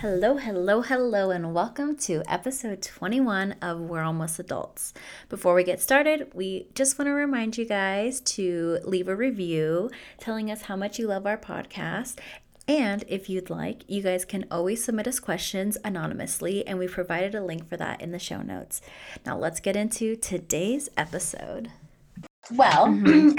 Hello, hello, hello, and welcome to episode 21 of We're Almost Adults. Before we get started, we just want to remind you guys to leave a review telling us how much you love our podcast. And if you'd like, you guys can always submit us questions anonymously, and we provided a link for that in the show notes. Now, let's get into today's episode. Well, mm-hmm.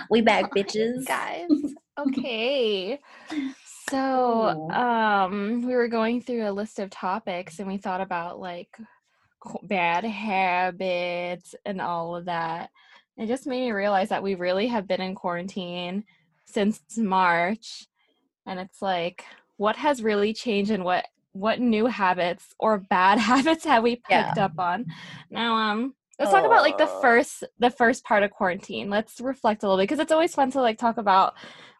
we back, bitches. guys. Okay. So, um, we were going through a list of topics and we thought about like bad habits and all of that. It just made me realize that we really have been in quarantine since March. And it's like, what has really changed and what what new habits or bad habits have we picked Yeah. up on? Now, um, let's talk about like the first the first part of quarantine. Let's reflect a little bit because it's always fun to like talk about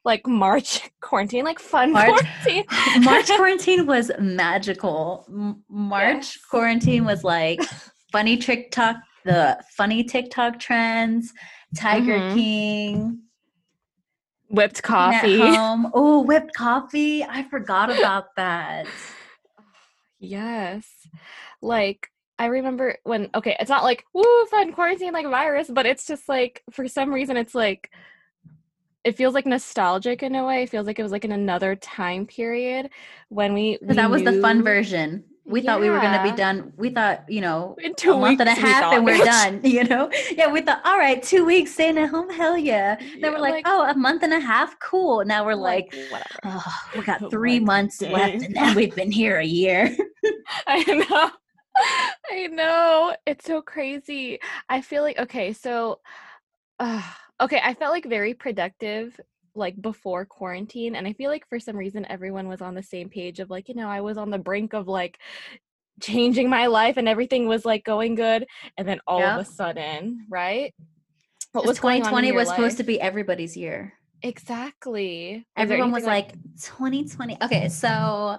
like March quarantine, like fun March- quarantine. March quarantine was magical. March Yes. quarantine was like funny TikTok, the funny TikTok trends, Tiger Mhm. King, whipped coffee. Oh, whipped coffee! I forgot about that. Yes. Like I remember when okay, it's not like woo fun quarantine like virus, but it's just like for some reason it's like it feels like nostalgic in a way. It feels like it was like in another time period when we, we that was the fun version. We thought we were going to be done. We thought, you know, In two a month and a weeks, we half and we're done, you know? Yeah, we thought, all right, two weeks staying at home, hell yeah. Then Yeah, we're like, oh, a month and a half, cool. Now we're like, whatever. oh, we got Like, three months left and then we've been here a year. I know. I know. It's so crazy. I feel like okay, so uh, okay, I felt like very productive like before quarantine and I feel like for some reason everyone was on the same page of like, you know, I was on the brink of like changing my life and everything was like going good and then all of a sudden, right? What was going on in 2020 your was supposed to be everybody's year. Exactly. Everyone was like, 2020. Okay, so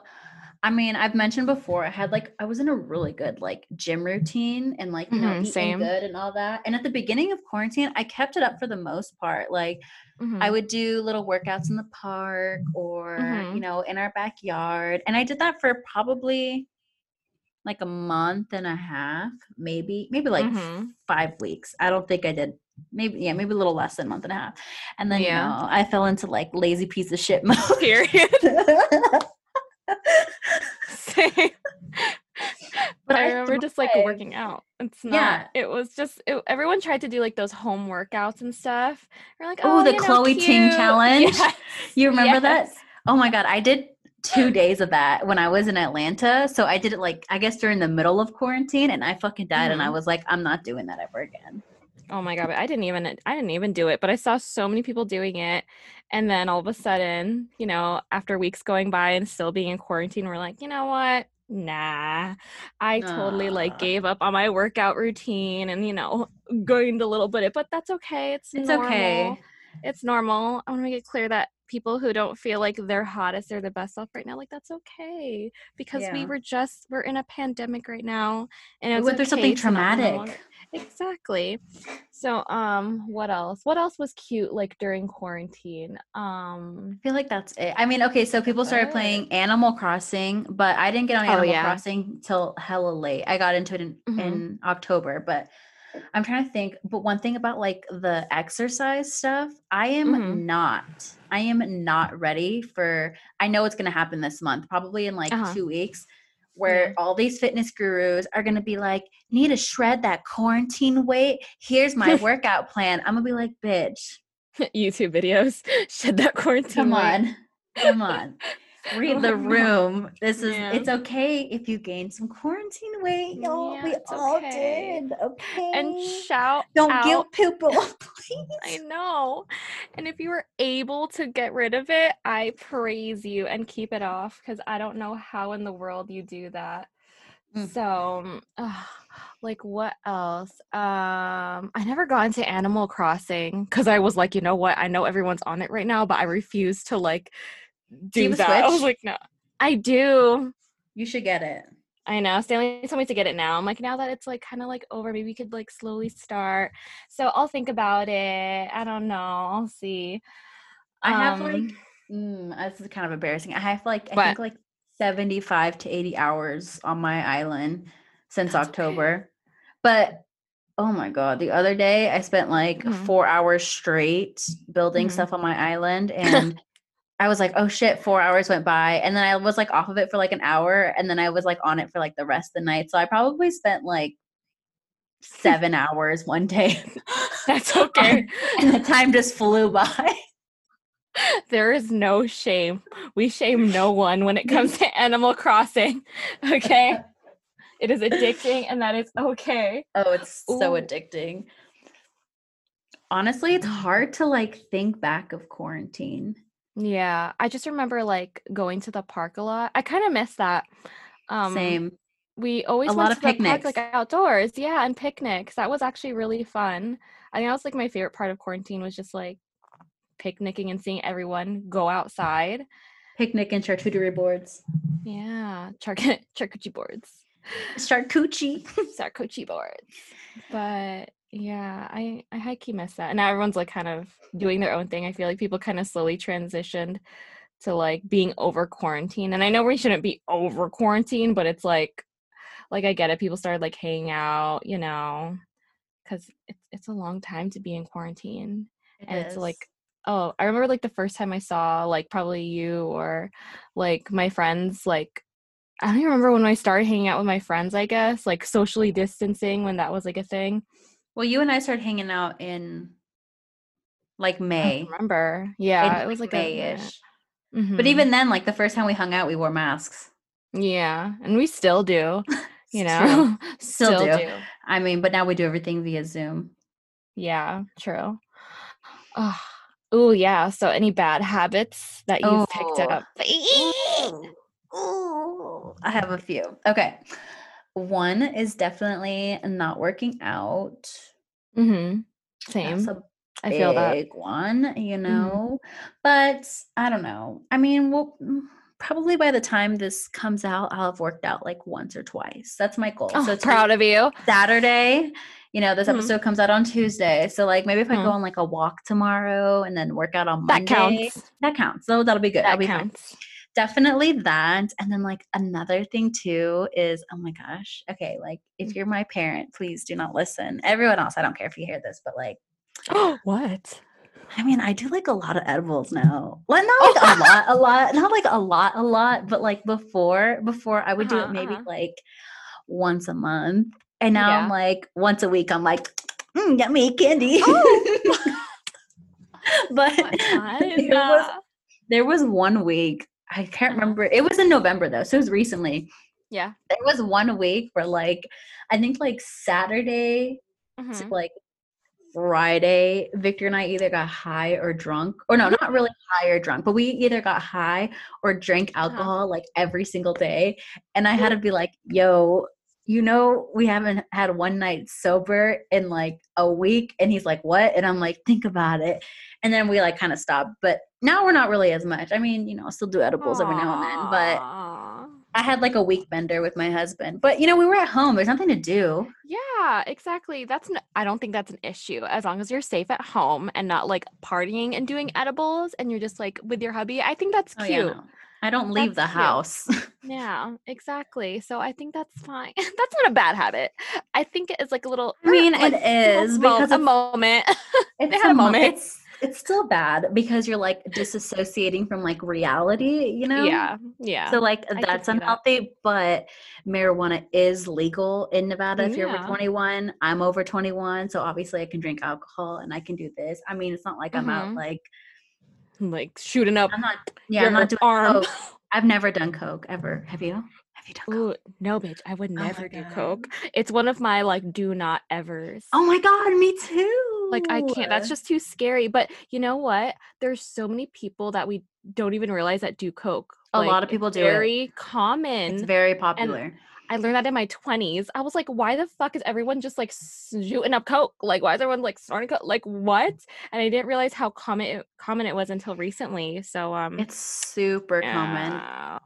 I mean, I've mentioned before, I had like I was in a really good like gym routine and like you know Mhm, eating same. good and all that. And at the beginning of quarantine, I kept it up for the most part. Like Mhm. I would do little workouts in the park or you Mhm. know in our backyard, and I did that for probably like a month and a half, maybe maybe like Mhm. five weeks. I don't think I did. Maybe yeah, maybe a little less than a month and a half. And then Yeah. you know I fell into like lazy piece of shit mode. period. But I I remember just like working out. It's not. Yeah. It was just it, everyone tried to do like those home workouts and stuff. We're like, Ooh, oh, the you know, Chloe Ting challenge. Yes, You remember that? Oh my god, I did two days of that when I was in Atlanta. So I did it like I guess during the middle of quarantine, and I fucking died. And I Mhm. was like, I'm not doing that ever again. Oh my god, but I didn't even I didn't even do it, but I saw so many people doing it. And then all of a sudden, you know, after weeks going by and still being in quarantine, we're like, you know what? Nah. I totally like gave up on my workout routine and, you know, gained a little bit, but that's okay. It's It's normal. okay. It's normal. I want to make it clear that people who don't feel like they're hottest or the best self right now, like that's okay. Because we were just we're in a pandemic right now. And We it's went through okay something traumatic. Exactly. So um what else? What else was cute like during quarantine? Um I feel like that's it. I mean, okay, so people started playing Animal Crossing, but I didn't get on Oh, Animal yeah. Crossing till hella late. I got into it in, Mhm. in October, but I'm trying to think. But one thing about like the exercise stuff, I am Mhm. not. I am not ready for. I know it's going to happen this month, probably in like Uh-huh. two weeks, where all these fitness gurus are going to be like, "Need to shred that quarantine weight? Here's my workout plan." I'm gonna be like, "Bitch, YouTube videos. Shed that quarantine. come weight. on, come on." Read the room. This is Yeah. it's okay if you gain some quarantine weight, y'all. Yeah, we all okay. did. Okay. And shout Don't out guilt people, please. I know. And if you were able to get rid of it, I praise you and keep it off because I don't know how in the world you do that. Mm. So, ugh, like what else? Um, I never got into Animal Crossing because I was like, you know what? I know everyone's on it right now, but I refuse to like Do do have a that. I was like, no, I do. You should get it. I know. Stanley told me to get it now. I'm like, now that it's like kind of like over, maybe we could like slowly start. So I'll think about it. I don't know. I'll see. I have like Um, Mm, that's kind of embarrassing. I have like I What? think like 75 to 80 hours on my island since That's okay. October. But oh my god, the other day I spent like Mhm. 4 hours straight building Mhm. stuff on my island and I was like, "Oh shit, 4 hours went by." And then I was like off of it for like an hour and then I was like on it for like the rest of the night. So I probably spent like 7 hours one day. That's okay. and the time just flew by. There is no shame. We shame no one when it comes to Animal Crossing. Okay. It is addicting and that is okay. Oh, it's so addicting. Honestly, it's hard to like think back of quarantine. Yeah. I just remember like going to the park a lot. I kind of miss that. Um Same. we always A went lot to of the park like outdoors. Yeah, and picnics. That was actually really fun. I think that was like my favorite part of quarantine was just like picnicking and seeing everyone go outside. Picnic and charcuterie boards. Yeah, char- charcuterie boards. Charcuterie. Sarkochi boards. But yeah, I I high key miss that. And now everyone's like kind of doing their own thing. I feel like people kind of slowly transitioned to like being over quarantine. And I know we shouldn't be over quarantine, but it's like like I get it. People started like hanging out, you know, because it's it's a long time to be in quarantine. and it's like oh i remember like the first time i saw like probably you or like my friends like i don't even remember when i started hanging out with my friends i guess like socially distancing when that was like a thing well, you and I started hanging out in like May. remember In, yeah it was like a May-ish. But Mhm. even then, like the first time we hung out, we wore masks. yeah and we still do you know Still do. I mean, but now we do everything via Zoom. yeah true oh yeah so any bad habits that you've picked Oh. up Ooh, I have a few. Okay. One is definitely not working out. mm-hmm. That's same a i feel that one, you know. But I don't know. I mean, well, mm, probably by the time this comes out, I'll have worked out like once or twice. That's my goal. oh, so proud of you Saturday, you know, this Mhm. episode comes out on Tuesday. So like maybe if I Mhm. go on like a walk tomorrow and then work out on that Monday, counts that counts. So that'll be good. I'll that be fine counts definitely that and then like another thing too is oh my gosh okay like Mm. if you're my parent please do not listen everyone else i don't care if you hear this but like Oh, what i mean i do like a lot of edibles now like not like a lot a lot not like a lot a lot but like before before i would do Uh-huh, it maybe uh-huh. like once a month and now i'm like once a week i'm like mm, yummy candy Oh. but What there was there was one week I can't Uh-huh. remember. It was in November though, so it was recently. yeah There was one week where like I think like Saturday to Mhm. like Friday, Victor and I either got high or drunk. Or no, not really high or drunk, but we either got high or drank Uh-huh. alcohol like every single day. And I had to be like, yo, you know, we haven't had one night sober in like a week. And he's like, what? And I'm like, think about it. And then we like kind of stopped. But now we're not really as much. I mean, you know, I still do edibles every now and then. But I had like a week bender with my husband. But you know, we were at home. There's nothing to do. yeah exactly that's I don't think that's an issue as long as you're safe at home and not like partying and doing edibles and you're just like with your hubby i think that's Oh, cute yeah, no. I don't leave That's the cute. house. Yeah, exactly. So I think that's fine. that's not a bad habit. I think it's like a little. I mean, like, it is mo- because a moment. it's had a mo- moment. It's it's still bad because you're like disassociating from like reality, you know? yeah, yeah. So like that's see that. unhealthy, but marijuana is legal in Nevada if you're over 21. I'm over 21, so obviously I can drink alcohol and I can do this. I mean, it's not like I'm out Mhm. like like shooting up I'm not yeah, I'm not doing arm. coke. I've never done coke ever. Have you? Have you done coke? Ooh, no, bitch. I would Oh never do God. coke. It's one of my like do not evers. Oh my god, me too. Like I can't. That's just too scary. But you know what? There's so many people that we don't even realize that do coke. A lot of people do it. Very common. it's very popular. I learned that in my 20s. I was like, why the fuck is everyone just like shooting up coke? Like, why is everyone like snorting coke? Like, what? And I didn't realize how common it, common it was until recently. So, um, It's super common.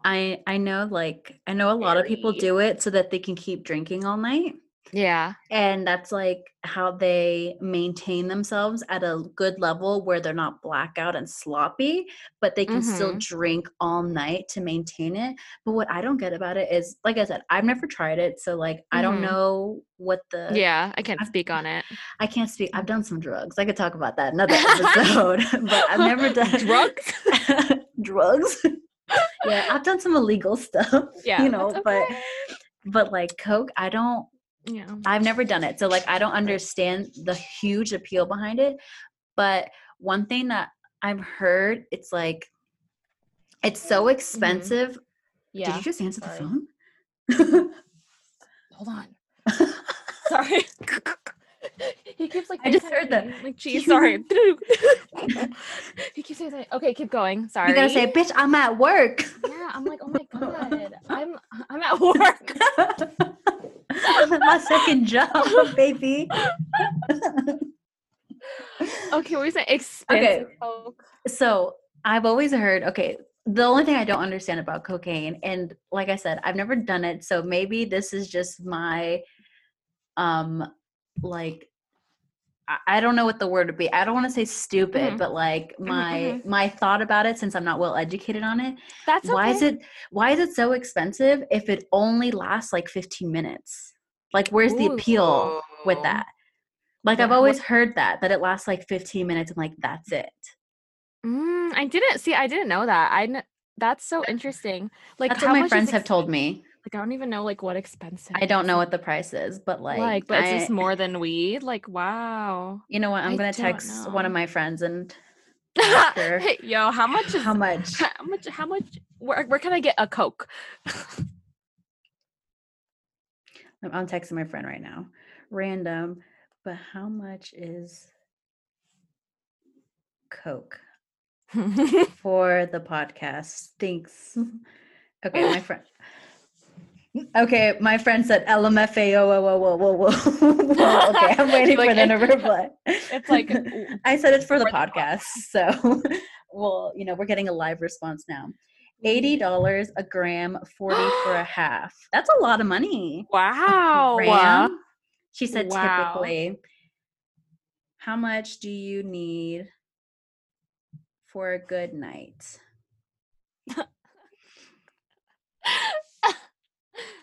I I know like I know a lot of people do it so that they can keep drinking all night. Yeah. And that's like how they maintain themselves at a good level where they're not blackout and sloppy, but they can still Mhm. drink all night to maintain it. But what I don't get about it is, like I said, I've never tried it. So, like, I don't Mhm. know what the. Yeah, I can't I've- speak on it. I can't speak. I've done some drugs. I could talk about that another episode, but I've never done Drugs? drugs. yeah, I've done some illegal stuff. Yeah, you know, that's but but like coke, I don't. Yeah. I've never done it, so like I don't understand the huge appeal behind it. But one thing that I've heard, it's like it's so expensive. Mm-hmm. Yeah. Did you just answer sorry. the phone? Hold on. Sorry. he keeps like I just heard that. Like, geez, sorry. he keeps saying, okay, keep going. Sorry. you gotta say, "Bitch, I'm at work." yeah. I'm like, oh my god, I'm I'm at work. My second job, baby. Okay, that? Expensive Coke. So I've always heard, okay, the only thing I don't understand about cocaine, and like I said, I've never done it, so maybe this is just my um like I- don't know what the word would be. I don't want to say stupid, Mhm. but like Mhm, my my thought about it since I'm not well educated on it. That's okay. Why is it why is it so expensive if it only lasts like 15 minutes? Like where's the appeal with that? Like I've always heard that that it lasts like 15 minutes and like that's it. Mm, I didn't see. I didn't know that. I. That's so interesting. Like That's how what my friends have told me. Like I don't even know like what expensive. I don't know what the price is, but like, Like, but I, is this more than weed? Like, wow. you know what? I'm I gonna don't text one of my friends and Hey, Yo, how much is how much. how much how much where, where can I get a Coke? I'm, I'm texting my friend right now. Random, but how much is Coke for the podcast? Thanks. Okay, my friend. Okay, my friend said LMFAO. Whoa, whoa, whoa, whoa, whoa. Okay, I'm waiting Like, for them to reply. it's like, I said it's for the for the podcast, so well, you know, we're getting a live response now. Eighty dollars a gram, forty for a half. That's a lot of money. wow. Gram. She said Wow. typically. How much do you need for a good night?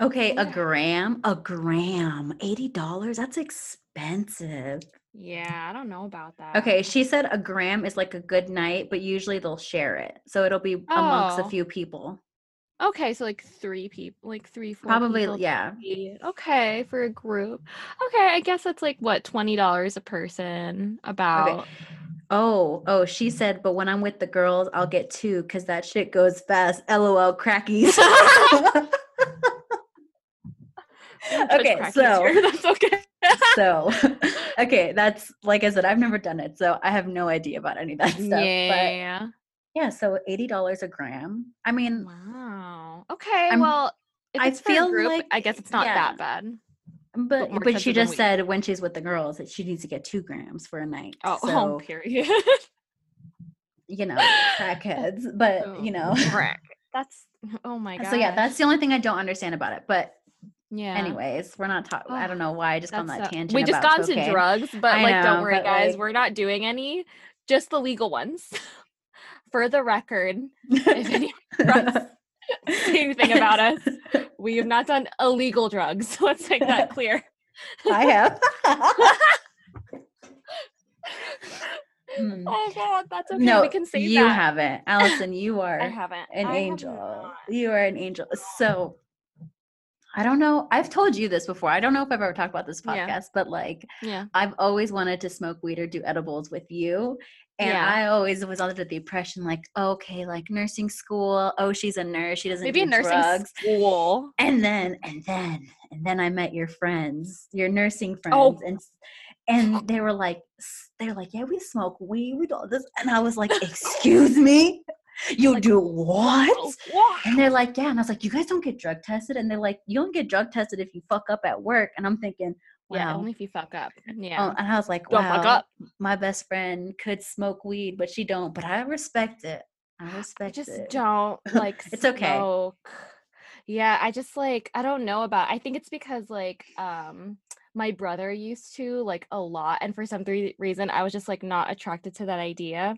Okay, a gram, a gram, eighty dollars. That's expensive. Yeah, I don't know about that. Okay, she said a gram is like a good night, but usually they'll share it, so it'll be amongst a Oh. few people. Okay, so like three people, like three, four. Probably, people, yeah. Okay, for a group. Okay, I guess that's like what twenty dollars a person. About. Oh, oh, she said, but when I'm with the girls, I'll get two because that shit goes fast. LOL, crackies. Okay, so that's okay. so okay, that's like I said, I've never done it, so I have no idea about any of that stuff. But yeah. yeah, so eighty dollars a gram. I mean, Wow. Okay. I'm- well, if I it's for a feel group, like- I guess it's not yeah. that bad. but more but she just said when she's with the girls that she needs to get two grams for a night. Oh, so oh period. you know, crackheads. But oh, you know, Crack. That's oh my god. so yeah, that's the only thing I don't understand about it. But yeah. anyways, we're not talking. I don't know why I just on that so- tangent. we just got into cocaine. drugs, but I like, don't worry, guys. like- We're not doing any, just the legal ones. For the record, if any drugs say anything about us, we have not done illegal drugs. Let's make that clear. I have. Mm. Oh god, that's okay. no, we can say you that. haven't, Allison. You are I haven't. an I angel. not. You are an angel. So I don't know. I've told you this before. I don't know if I've ever talked about this Yeah. podcast, but like Yeah. I've always wanted to smoke weed or do edibles with you. And Yeah. I always was under the impression like, okay, like nursing school. Oh, she's a nurse. She doesn't Maybe do nursing drugs. school. And then, and then, and then I met your friends, your nursing oh. friends, Oh. and and they were like, they're like, yeah, we smoke weed, we do all this, and I was like, excuse me, you Like, do what? What? And they're like, yeah, and I was like, you guys don't get drug tested, and they're like, you don't get drug tested if you fuck up at work, and I'm thinking, wow. Yeah, only if you fuck up. Yeah. Oh, and I was like, Don't wow, fuck up. my best friend could smoke weed, but she don't. But I respect it. I I respect just it. don't like It's okay. smoke. Yeah, I just like I don't know about I think it's because like um my brother used to like a lot and for some th- reason i was just like not attracted to that idea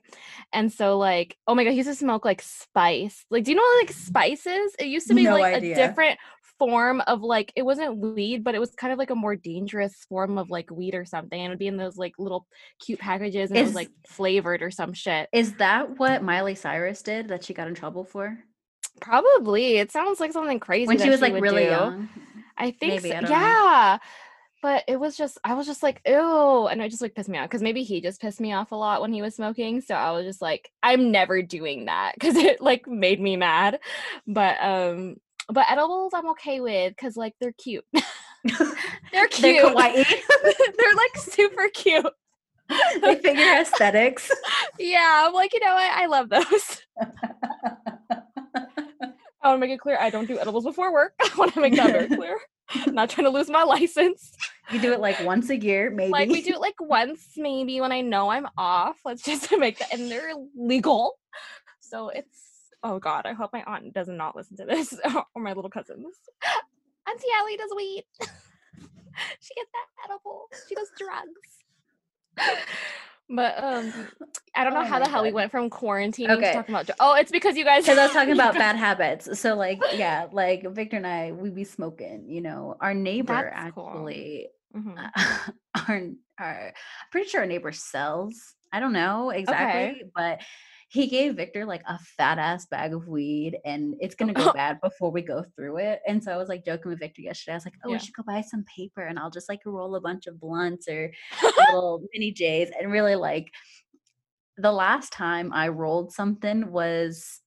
and so like oh my god he used to smoke like spice like do you know what like spices it used to be No like idea. a different form of like it wasn't weed but it was kind of like a more dangerous form of like weed or something and it would be in those like little cute packages and it Is- was like flavored or some shit Is that what Miley Cyrus did that she got in trouble for? probably it sounds like something crazy When she was like really do. young. I think Maybe, so. I don't know. But it was just I was just like, ew. And it just like pissed me off. Because maybe he just pissed me off a lot when he was smoking. So I was just like, I'm never doing that. Cause it like made me mad. But um but edibles I'm okay with because like they're cute. they're cute. They're kawaii. they're like super cute. they figure aesthetics. Yeah, I'm like, you know what? I love those. I want to make it clear I don't do edibles before work. I want to make that very clear. Not trying to lose my license. You do it like once a year, maybe. Like we do it like once maybe when I know I'm off. Let's just make that and they're legal. So it's oh god, I hope my aunt does not listen to this or my little cousins. Auntie Allie does weed. she gets that edible. She does drugs. But um I don't know Oh how the hell we went from quarantine Okay. to talking about Oh, it's because you guys Because I was talking about bad habits. So like, yeah, like Victor and I, we be smoking. You know, our neighbor That's cool. actually, Mhm. our, our, I'm pretty sure our neighbor sells. I don't know exactly, but he gave Victor like a fat ass bag of weed, and it's gonna go bad before we go through it. And so I was like joking with Victor yesterday. I was like, "Oh, Yeah. we should go buy some paper, and I'll just like roll a bunch of blunts or little mini J's." And really, like, the last time I rolled something was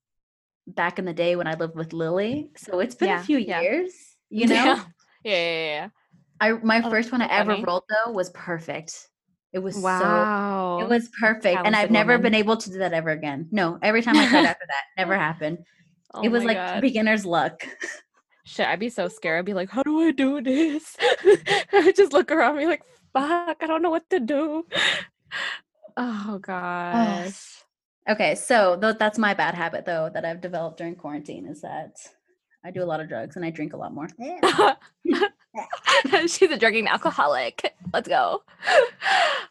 back in the day when I lived with Lily. So it's been Yeah, a few yeah. years, you know. Yeah. Yeah, yeah, I my Oh, first one I ever funny. rolled though was perfect. It was so Wow. it was perfect, and I've never woman. been able to do that ever again. No, every time I tried after that, never happened. Oh it was like God. beginner's luck. Shit, I'd be so scared. I'd be like, how do I do this? I just look around me like, fuck, I don't know what to do. Oh gosh. Okay, so tho- that's my bad habit though that I've developed during quarantine is that I do a lot of drugs and I drink a lot more. She's a drinking alcoholic. Let's go.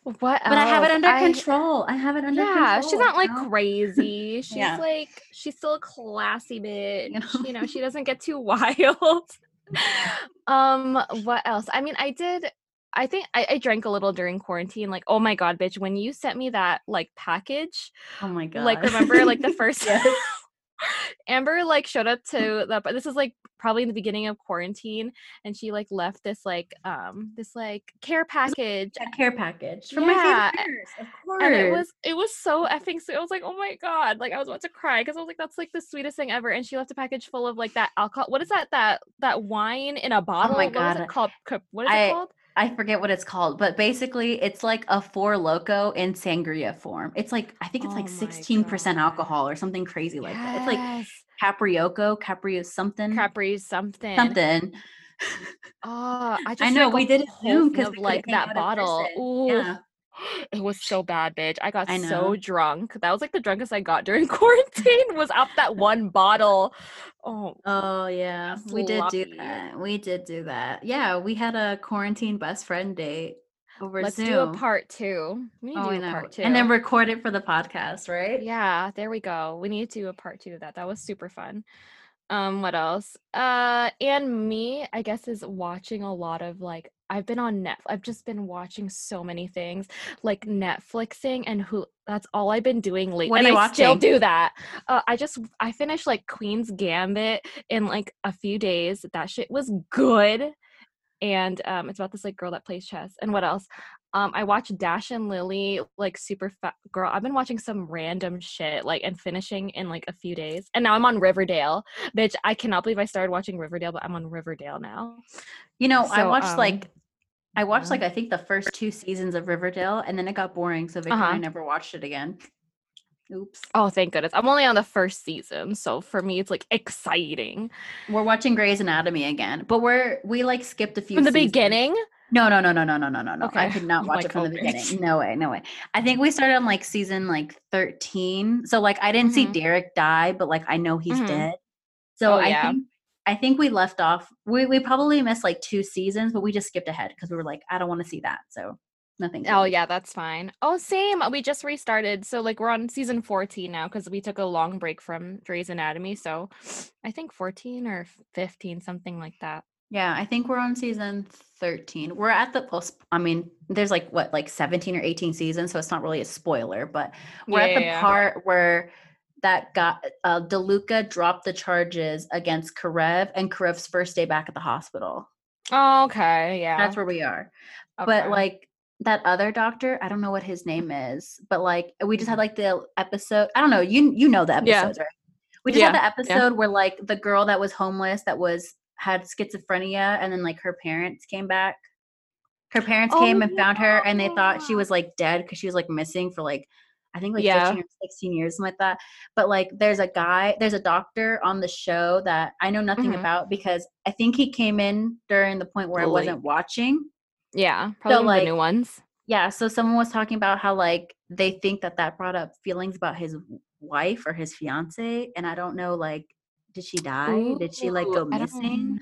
What But I have it under I- control. I have it under control. Yeah, she's not like you crazy. She's Yeah. like she's still a classy bitch. You You know? know, she doesn't get too wild. um, what else? I mean, I did I think I, I drank a little during quarantine. Like, oh my god, bitch, when you sent me that like package, Oh my god. like remember like the first Amber like showed up to the but this is like probably in the beginning of quarantine and she like left this like um this like care package That care package from Yeah, my favorite nurse, of course. and it was it was so effing sweet. I was like, oh my god, like I was about to cry because I was like, that's like the sweetest thing ever. And she left a package full of like that alcohol. What is that? That that wine in a bottle. Oh my What is it called? What is I- it called? I forget what it's called, but basically it's like a four loco in sangria form. It's like I think it's Oh like sixteen percent God. alcohol or something crazy like that. It's like Yes. caprioco, capri something, Capri something. something. Oh, I just I know we did it Zoom because like that bottle. Ooh. Yeah. It was so bad, bitch. I got I so drunk. That was like the drunkest I got during quarantine was off that one bottle. Oh, Oh yeah, we did do that. We did do that. Yeah, we had a quarantine best friend date over let's Zoom. do a part two. We need Oh, to do a part two. And then record it for the podcast, right? Yeah, there we go. We need to do a part two of that. That was super fun. Um, what else? Uh, and me, I guess, is watching a lot of like I've been on net. I've just been watching so many things, like Netflixing and who. That's all I've been doing lately. What are and you I still do that. Uh, I just I finished like Queen's Gambit in like a few days. That shit was good. And um, it's about this like girl that plays chess. And what else? Um, I watched Dash and Lily, like super fat girl. I've been watching some random shit, like and finishing in like a few days. And now I'm on Riverdale, bitch. I cannot believe I started watching Riverdale, but I'm on Riverdale now. You know, I watched um, like I watched like I think the first two seasons of Riverdale, and then it got boring, so Victor I Uh-huh. never watched it again. Oops. Oh, thank goodness. I'm only on the first season, so for me, it's like exciting. We're watching Grey's Anatomy again, but we're we like skipped a few From the seasons. beginning, No, no, no, no, no, no, no, no, no. I could not watch like, it from the "Oh, beginning. No way, no way. I think we started on like season like 13. So like I didn't see Mhm. Derek die, but like I know he's Mhm. dead. So Oh, I yeah. think I think we left off. We we probably missed like two seasons, but we just skipped ahead because we were like, I don't want to see that. So nothing. Oh yeah, that's fine. Oh, same. We just restarted. So like we're on season 14 now because we took a long break from Grey's Anatomy. So I think 14 or 15, something like that. Yeah, I think we're on season 13. We're at the post. I mean, there's like what, like 17 or 18 seasons, so it's not really a spoiler, but we're Yeah, at the yeah, yeah. part where that got uh DeLuca dropped the charges against Karev and Karev's first day back at the hospital. Oh, okay. Yeah. That's where we are. okay. But like that other doctor, I don't know what his name is, but like we just had like the episode. I don't know. You you know the Mm-hmm. Yeah. episodes, right? We just had the episode where like the girl that was homeless that was had schizophrenia and then like her parents came back. Her parents Oh, came and found her and they thought she was like dead because she was like missing for like I think like Yeah. 15 or 16 years, something like that. But like there's a guy, there's a doctor on the show that I know nothing Mhm. about because I think he came in during the point where I wasn't watching. yeah, probably of like, the new ones. Yeah, so someone was talking about how like they think that that brought up feelings about his wife or his fiance, and I don't know like did she die? Did she like Ooh, go missing?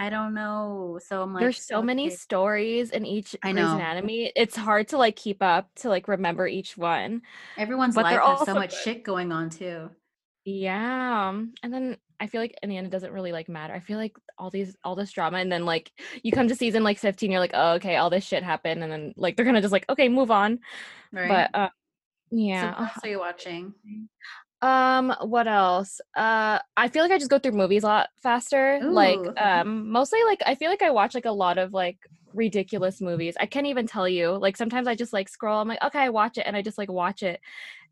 I don't know. So I'm like, There's so many stories in each I know. Anatomy. It's hard to like keep up to like remember each one. Everyone's but life has so much good. shit going on too. Yeah. And then I feel like in the end it doesn't really like matter. I feel like all these all this drama and then like you come to season like 15 you're like, "Oh, okay, all this shit happened." And then like they're going to just like, "Okay, move on." Right. But uh so yeah. what else are you watching? Um, what else? Uh, I feel like I just go through movies a lot faster. Like, um, mostly like I feel like I watch like a lot of like ridiculous movies. I can't even tell you. Like sometimes I just like scroll. I'm like, okay, I watch it, and I just like watch it.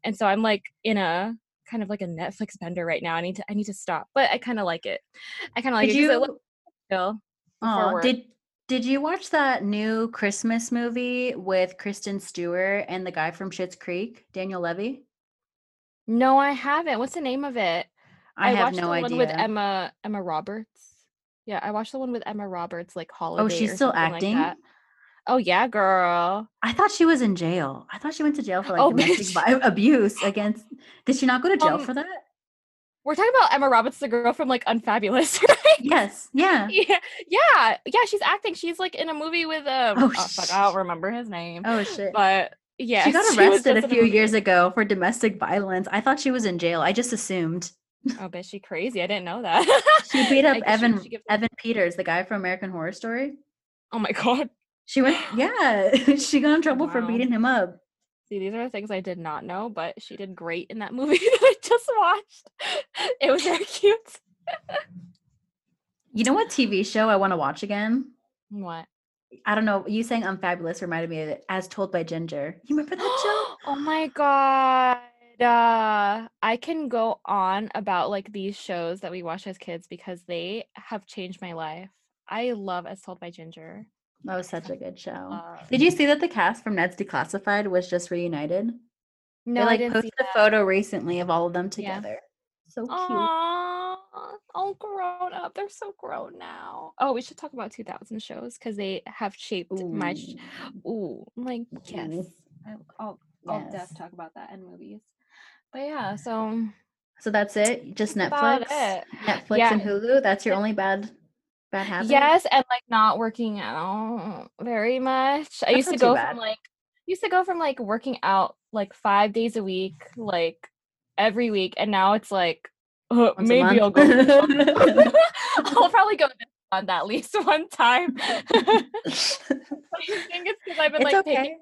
And so I'm like in a kind of like a Netflix bender right now. I need to I need to stop, but I kind of like it. I kind of like Did it you? looks chill. before did did you watch that new Christmas movie with Kristen Stewart and the guy from Schitt's Creek, Daniel Levy? No, I haven't. What's the name of it? I, have watched no the idea. one with Emma Emma Roberts. Yeah, I watched the one with Emma Roberts, like Holidate. Oh, she's still like acting? that. Oh yeah, girl. I thought she was in jail. I thought she went to jail for like Oh, domestic abuse against. Did she not go to jail Um, for that? We're talking about Emma Roberts, the girl from like Unfabulous, right? Yes. Yeah. yeah, yeah, yeah. She's acting. She's like in a movie with um. Oh, Oh, fuck, I don't remember his name. Oh shit. But yeah, she got arrested a few years ago for domestic violence. I thought she was in jail. I just assumed. Oh, bitch, she crazy. I didn't know that. She beat up guess she- Evan she Evan Peters, the guy from American Horror Story. oh my god. She went, yeah, she got in trouble for beating him up. See, these are things I did not know, but she did great in that movie that I just watched. It was very cute. You know what TV show I want to watch again? What? I don't know. You saying Unfabulous reminded me of it. As Told by Ginger. You remember that show? oh my god. Uh, I can go on about like these shows that we watched as kids because they have changed my life. I love As Told by Ginger. That was such a good show. Uh, Did you see that the cast from Ned's Declassified was just reunited? no, they like I didn't see posted a photo recently of all of them Yeah. together. So cute. Aww, all grown up. They're so grown now. Oh, we should talk about 2000 shows because they have shaped my. Sh- Ooh. Ooh, like yes, Ooh. I- I'll I'll Yes. def talk about that in movies. But yeah, so So that's it? Just Netflix? it. Netflix Yeah. and Hulu? That's your only bad bad habit? yes, and like not working out very much. I used to go bad. from like used to go from like working out like five days a week, like every week, and now it's like uh, maybe I'll go. I'll probably go this month at least one time. I think it's because I've been it's like okay. taking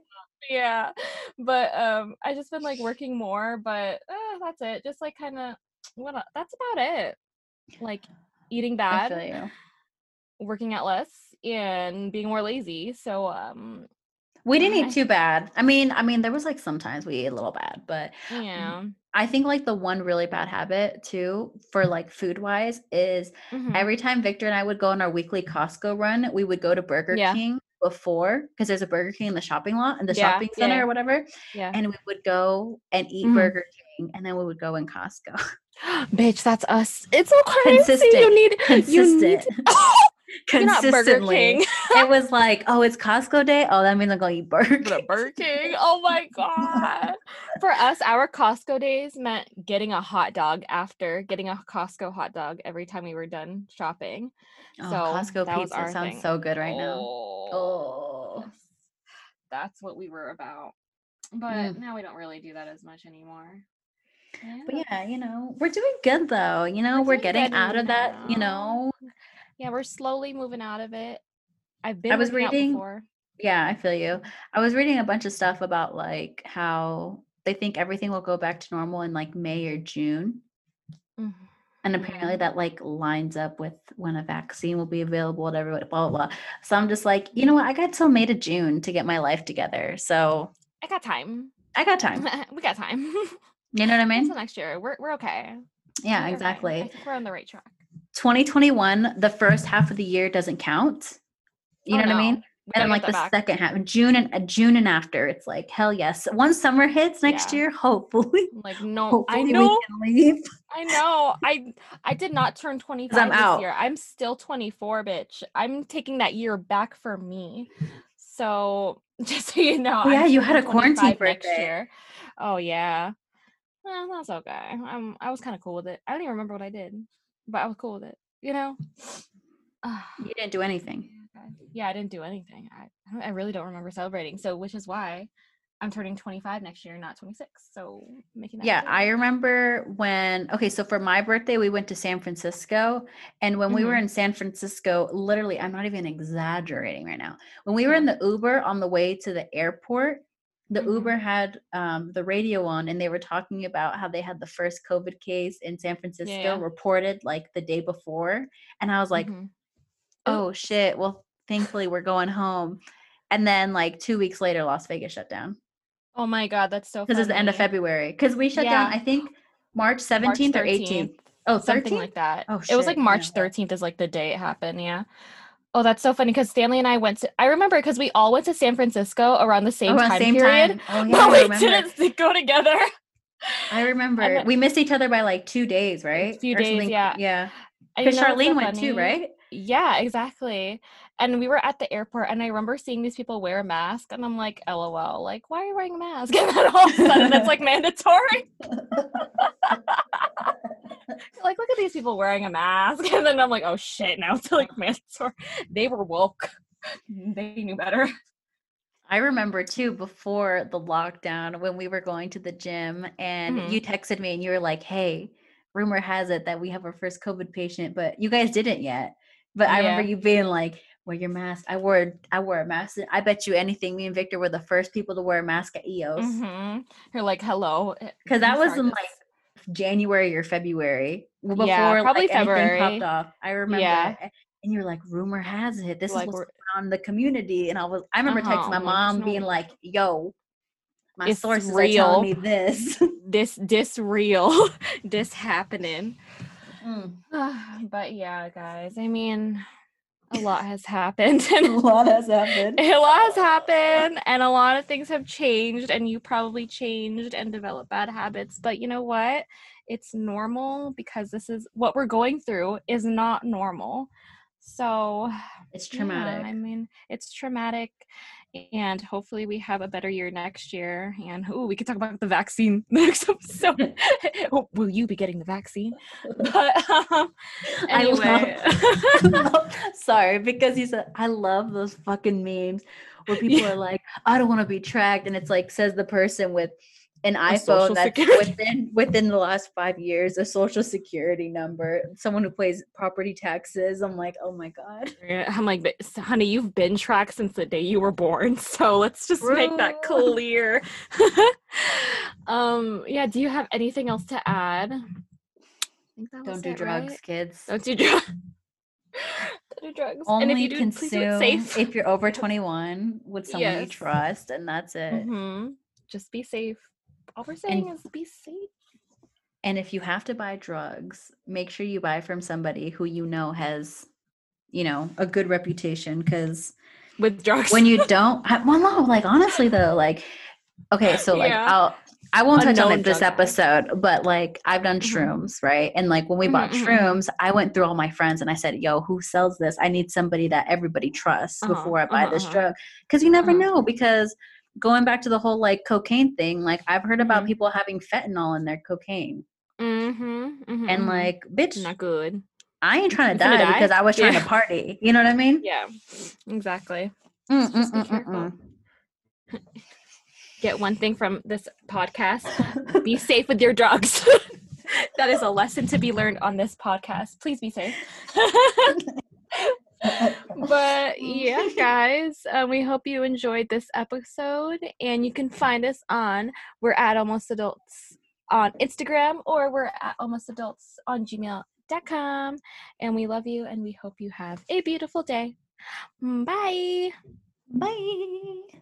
yeah. But um i just been like working more but uh, that's it. Just like kind of what that's about it. Like eating bad working out less and being more lazy. So um We didn't I- eat too bad. I mean, I mean, there was like sometimes we ate a little bad, but yeah I think like the one really bad habit too for like food wise is Mhm. every time Victor and I would go on our weekly Costco run, we would go to Burger Yeah. King before because there's a Burger King in the shopping lot in the Yeah, shopping center yeah. or whatever. yeah And we would go and eat Mhm. Burger King and then we would go in Costco. bitch that's us it's so crazy Consistent. you need you need Consistent. consistently. it was like, oh, it's Costco day. Oh, that means I'm going to eat Burger King. Burger King. Oh my god. For us, our Costco days meant getting a hot dog after getting a Costco hot dog every time we were done shopping. Oh, so Costco pizza sounds thing. so good right oh, now. Oh, that's what we were about. But mm. now we don't really do that as much anymore. Yeah. But yeah, you know, we're doing good though. You know, we're, we're getting out of that, now. you know. Yeah, we're slowly moving out of it. I've been I was reading before. Yeah, I feel you. I was reading a bunch of stuff about like how they think everything will go back to normal in like May or June. Mm-hmm. And apparently mm-hmm. that like lines up with when a vaccine will be available to everybody, blah, blah, blah. So I'm just like, you know what? I got till May to June to get my life together. So I got time. I got time. we got time. you know what I mean? Until next year. We're we're okay. Yeah, we're exactly. Think we're on the right track. 2021, the first half of the year doesn't count. You oh, know what. I mean? and then like the back. second half, June and uh, June and after, it's like hell yes. Once summer hits next yeah. year, hopefully. Like no, hopefully I know. I know. I I did not turn 25 I'm this out. year. I'm still 24, bitch. I'm taking that year back for me. So just so you know, oh, yeah, you had a quarantine birthday. next year. Oh yeah. Well, that's okay. I'm I was kind of cool with it. I don't even remember what I did, but I was cool with it. You know. you didn't do anything yeah, I didn't do anything. I I really don't remember celebrating. So which is why I'm turning 25 next year, not 26. So making that. Yeah, I remember when. Okay, so for my birthday, we went to San Francisco, and when mm-hmm. we were mm-hmm. in San Francisco, literally, I'm not even exaggerating right now. When we were in the Uber on the way to the airport, the mm-hmm. Uber had um, the radio on, and they were talking about how they had the first COVID case in San Francisco yeah. reported like the day before, and I was like. Mm-hmm. Oh shit. Well, thankfully we're going home. And then like two weeks later, Las Vegas shut down. Oh my god, that's so because it's the end of February. Because we shut yeah. down, I think March 17th March or 18th. Oh, 13th? something like that. Oh, shit. it was like March 13th is like the day it happened. Yeah. Oh, that's so funny because Stanley and I went to. I remember because we all went to San Francisco around the same oh, time same period, time. Oh, yeah, but we didn't go together. I remember then, we missed each other by like two days, right? A few or days, something. yeah, yeah. Because Charlene so went too, right? Yeah, exactly. And we were at the airport, and I remember seeing these people wear a mask, and I'm like, LOL, like, why are you wearing a mask? And then all of a sudden, it's like mandatory. like, look at these people wearing a mask, and then I'm like, oh shit, now it's like mandatory. They were woke. They knew better. I remember too before the lockdown when we were going to the gym, and mm-hmm. you texted me, and you were like, hey rumor has it that we have our first COVID patient, but you guys didn't yet. But I remember you being like, wear your mask. I wore I wore a mask. I bet you anything. Me and Victor were the first people to wear a mask at EOS. Mm-hmm. You're like, hello, because that was in like January or February before yeah, probably like, February popped off. I remember. Yeah. And you're like, rumor has it this like, is what's on the community. And I was, I remember uh-huh. texting my mom, being like, "Yo, my it's sources real. are telling me this, this, this real, this happening." Mm. but yeah, guys, I mean, a lot has happened. And a lot has happened. A lot has happened, and a lot of things have changed, and you probably changed and developed bad habits. But you know what? It's normal because this is what we're going through is not normal. So it's traumatic. Yeah, I mean, it's traumatic and hopefully we have a better year next year. And oh, we could talk about the vaccine next episode. oh, will you be getting the vaccine? But um, anyway, I love, sorry because he said I love those fucking memes where people yeah. are like, I don't want to be tracked, and it's like says the person with an iPhone that's security. within within the last five years, a social security number, someone who pays property taxes. I'm like, oh my god. I'm like, honey, you've been tracked since the day you were born, so let's just Bro. make that clear. um, yeah. Do you have anything else to add? Don't do it, drugs, right? kids. Don't do drugs. do drugs. Only and if you do, consume if you're over 21 with someone yes. you trust, and that's it. Mm-hmm. Just be safe. All we're saying and, is be safe. And if you have to buy drugs, make sure you buy from somebody who you know has, you know, a good reputation. Because with drugs, when you don't, well, no, like honestly though, like, okay, so like yeah. I'll I won't touch on it this episode, but like I've done mm-hmm. shrooms, right? And like when we bought mm-hmm, mm-hmm. shrooms, I went through all my friends and I said, "Yo, who sells this? I need somebody that everybody trusts uh-huh, before I buy uh-huh, this uh-huh. drug." Because you never uh-huh. know. Because going back to the whole like cocaine thing, like I've heard about mm-hmm. people having fentanyl in their cocaine, mm-hmm, mm-hmm, and like, bitch, not good. I ain't trying to die, die, because I was trying yeah. to party. You know what I mean? Yeah, exactly. Mm, mm, mm, Get one thing from this podcast: be safe with your drugs. that is a lesson to be learned on this podcast. Please be safe. But yeah, guys, uh, we hope you enjoyed this episode, and you can find us on we're at almost adults on Instagram or we're at almost adults on gmail.com. And we love you, and we hope you have a beautiful day. Bye. Bye.